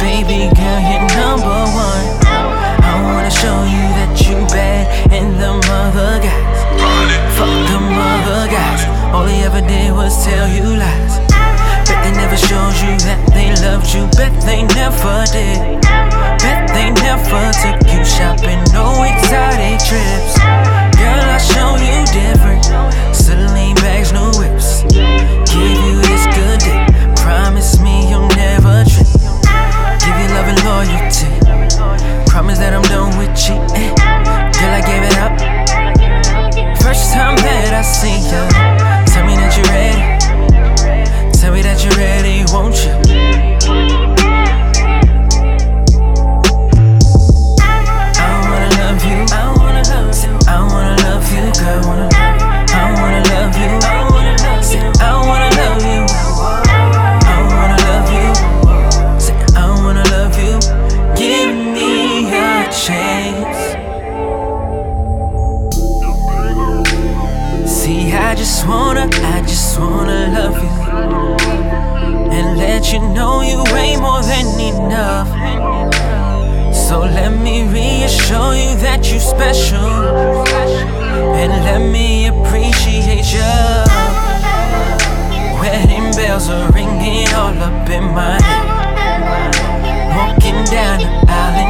baby girl, you're number one. I wanna show you that you bad and the other guys. Fuck the other guys. All they ever did was tell you lies. Bet they never showed you that they loved you. Bet they never did. Just wanna, I just wanna love you. And let you know you way more than enough. So let me reassure you that you're special. And let me appreciate you. Wedding bells are ringing all up in my head. Walking down the aisle